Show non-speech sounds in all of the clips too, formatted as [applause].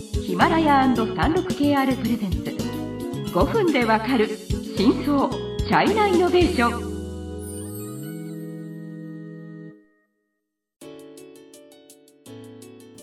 ヒマラヤ &36KR プレゼンツ。5分でわかる真相チャイナイノベーション。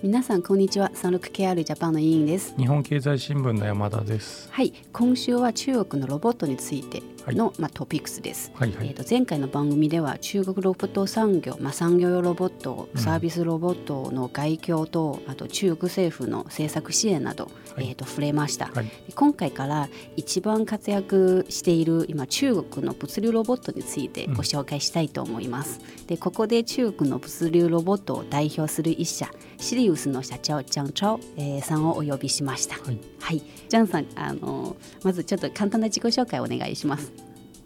皆さんこんにちは。三六 KR ジャパンの委員です。日本経済新聞の山田です。はい。今週は中国のロボットについての、はい、まあ、トピックスです、はいはい、えーと、前回の番組では中国ロボット産業、まあ、産業用ロボットサービスロボットの外況と、うん、あと中国政府の政策支援など、はい、えーと、触れました、今回から一番活躍している今中国の物流ロボットについてご紹介したいと思います、うん、でここで中国の物流ロボットを代表する一社シリウスの社長ジャン・チョウ、えー、さんをお呼びしました。はい、はい、ジャンさんあのまずちょっと簡単な自己紹介をお願いします。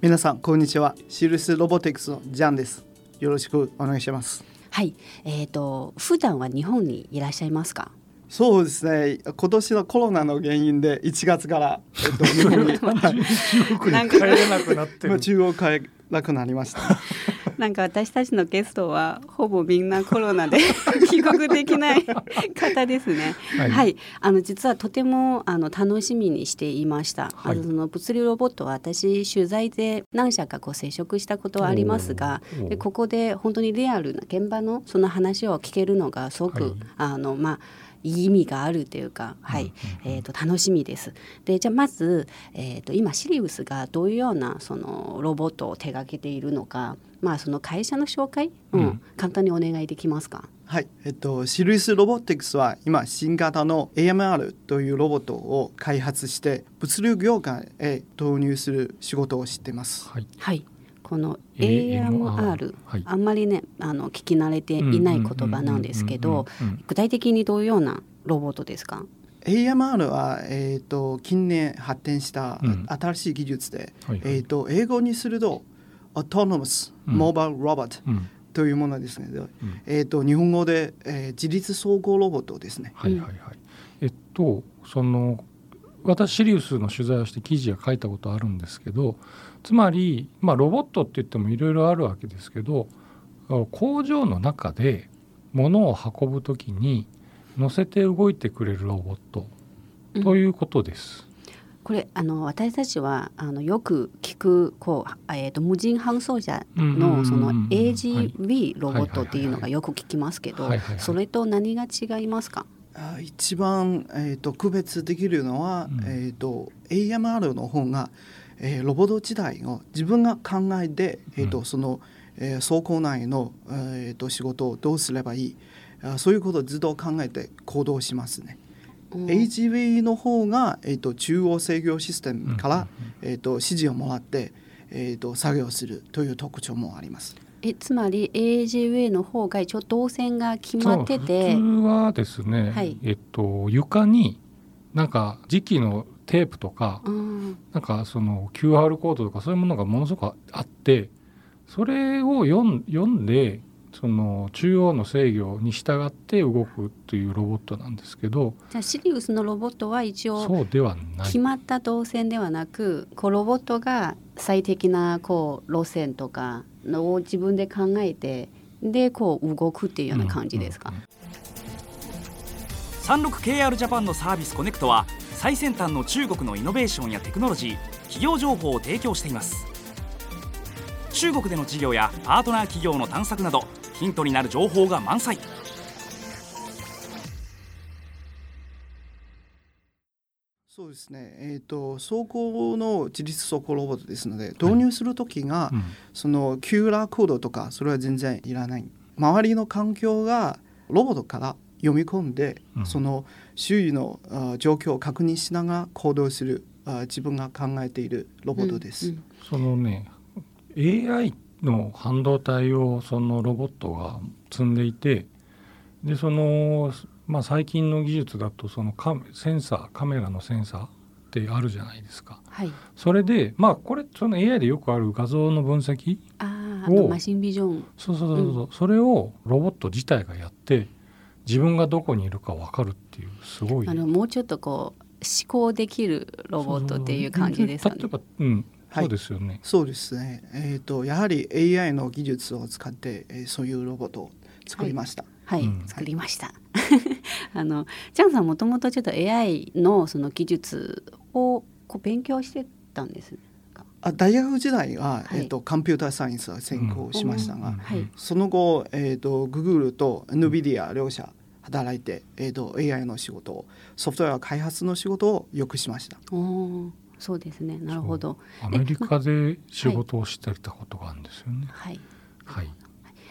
皆さんこんにちは。シリウスロボティクスのジャンです。よろしくお願いします。はい、えっ、ー、と普段は日本にいらっしゃいますか？そうですね。今年のコロナの原因で1月から、えっと、日本に [laughs] 中国に帰れなくなってる。[laughs] 中国帰らくなりました。なんか私たちのゲストはほぼみんなコロナで [laughs] 帰国できない方ですね。はい、はい、あの実はとてもあの楽しみにしていました。はい、あのその物流ロボットは私取材で何社かこう接触したことはありますが、でここで本当にリアルな現場のその話を聞けるのがすごく、はい、あのまあ意味があるというか、はい、えー、と楽しみです。でじゃあまず、えー、と今シリウスがどういうようなそのロボットを手掛けているのか、まあ、その会社の紹介、うん、うん、簡単にお願いできますか？はい、えっと、シリウスロボティクスは今新型の AMR というロボットを開発して物流業界へ導入する仕事をしています。はい、はい。この AMR、はい、あんまりねあの聞き慣れていない言葉なんですけど具体的にどういうようなロボットですか？AMR は、えーと、近年発展した新しい技術で、うんはいはい、えーと、英語にすると Autonomous Mobile Robot、うん、というものですね、うん、えーと、日本語で、えー、自立走行ロボットですね。はいはいはい、えっとその私シリウスの取材をして記事は書いたことあるんですけどつまり、まあ、ロボットって言ってもいろいろあるわけですけど工場の中で物を運ぶ時に乗せて動いてくれるロボットということです。うんこれあの私たちはあのよく聞くこう、えーと、無人搬送車のその AGV ロボットっていうのがよく聞きますけどそれと何が違いますか？一番、えーと、区別できるのは、うん、えーと AMR の方がえー、ロボット自体を自分が考えて、えーと、うん、その、えー、倉庫内の、えーと、仕事をどうすればいい？あそういうことをずっと考えて行動しますね。うん、HV の方が、えーと、中央制御システムから、うん、えー、と指示をもらって、えー、と作業するという特徴もあります。えつまり AGV の方が一応動線が決まってて普通はですね、はい、えっと床になんか時期のテープとか、うん、なんかその QR コードとかそういうものがものすごくあってそれを読んでその中央の制御に従って動くというロボットなんですけどじゃあシリウスのロボットは一応そうではない。決まった動線ではなくこうロボットが最適なこう路線とかのを自分で考えてでこう動くっていうような感じですか、うんうんうん、36KR ジャパンのサービスコネクトは最先端の中国のイノベーションやテクノロジー企業情報を提供しています。中国での事業やパートナー企業の探索などヒントになる情報が満載。そうですね、えーと、走行の自立走行ロボットですので導入する時が、はいうん、その QR コードとかそれは全然いらない。周りの環境がロボットから読み込んで、うん、その周囲の状況を確認しながら行動する自分が考えているロボットです。うんうん、そのね AI の半導体をそのロボットが積んでいてでその、まあ、最近の技術だとそのカセンサーカメラのセンサーってあるじゃないですか。はい、それでまあこれその AI でよくある画像の分析をマシンビジョン。そうそうそうそう、うん、それをロボット自体がやって自分がどこにいるか分かるっていうすごい。あのもうちょっとこう思考できるロボットっていう感じですかね。例えば、うん、そうですよね。そうですね。えっ、ー、とやはり AI の技術を使って、えー、そういうロボットを作りました。はい、はい、うん、作りました。[laughs] あのチャンさんもともとちょっと AI のその技術をこう勉強してたんですね。あ大学時代は、はい、えーと、コンピューターサイエンスは専攻しましたが、うんはい、その後、えーと、グ Google と NVIDIA 両社働いて、えーと、AI の仕事をソフトウェア開発の仕事をよくしました。おそうですね。なるほど。アメリカで仕事をしてたことがあるんですよね。はい、はい。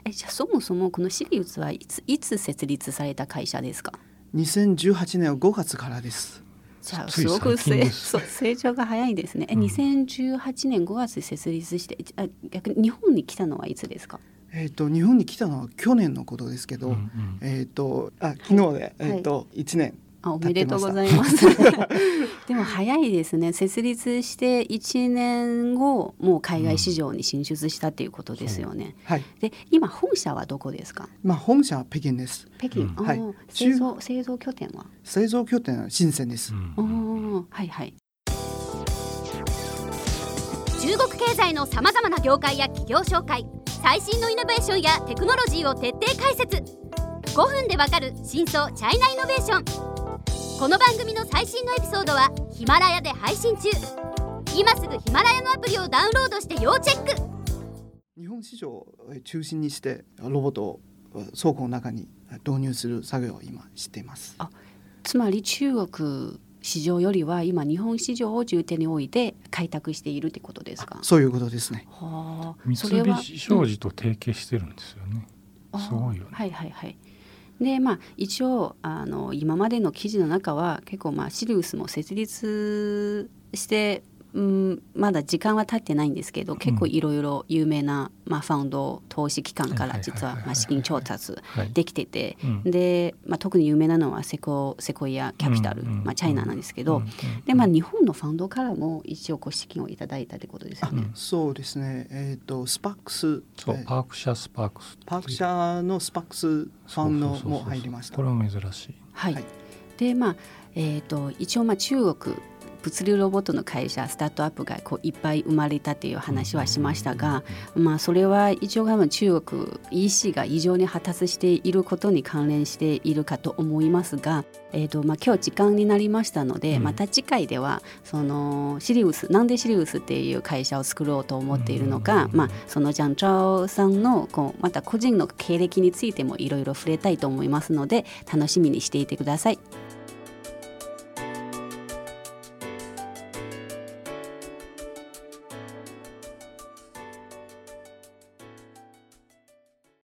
えじゃあそもそもこのシリウスはいついつ設立された会社ですか？2018年5月からです。じゃあすごく成成長が早いですね。え、うん、2018年5月設立してあ逆に日本に来たのはいつですか？えーと、日本に来たのは去年のことですけど、うんうん、えーと、あ昨日で、はい、えーと、1年あおめでとうございます。[laughs] でも早いですね。設立して1年後もう海外市場に進出したっていうことですよね。うん、はい。で今本社はどこですか？まあ本社は北京です。北京。うん、はい。製造製造拠点は？製造拠点は深センです。うん、おはいはい。中国経済のさまざまな業界や企業紹介、最新のイノベーションやテクノロジーを徹底解説。5分でわかる真相チャイナイノベーション。この番組の最新のエピソードはヒマラヤで配信中。今すぐヒマラヤのアプリをダウンロードして要チェック。日本市場を中心にしてロボットを倉庫の中に導入する作業を今しています。あつまり中国市場よりは今日本市場を重点に置いて開拓しているってことですか？そういうことですね。はあ。三菱商事と提携してるんですよね、うん、すごいよね。はいはいはいでまあ一応あの今までの記事の中は結構まあシリウスも設立してうん、まだ時間は経ってないんですけど結構いろいろ有名な、まあ、ファウンド投資機関から実はまあ資金調達できてて、で、まあ、特に有名なのはセコセコイアキャピタル、まあ、チャイナなんですけど、でまあ、日本のファウンドからも一応こう資金をいただいたということですよね。そうですね、えーと、スパックス。そう、パーク社スパークス。パーク社のスパックスファンドも入りました。これは珍しい。はい、はい、でまあえーと一応まあ中国物流ロボットの会社スタートアップがこういっぱい生まれたという話はしましたが、まあ、それは一応中国 EC が異常に発達していることに関連しているかと思いますが、えーとまあ、今日時間になりましたので、また次回ではそのシリウスなんでシリウスっていう会社を作ろうと思っているのか、まあ、そのジャンチャオさんのこうまた個人の経歴についてもいろいろ触れたいと思いますので楽しみにしていてください。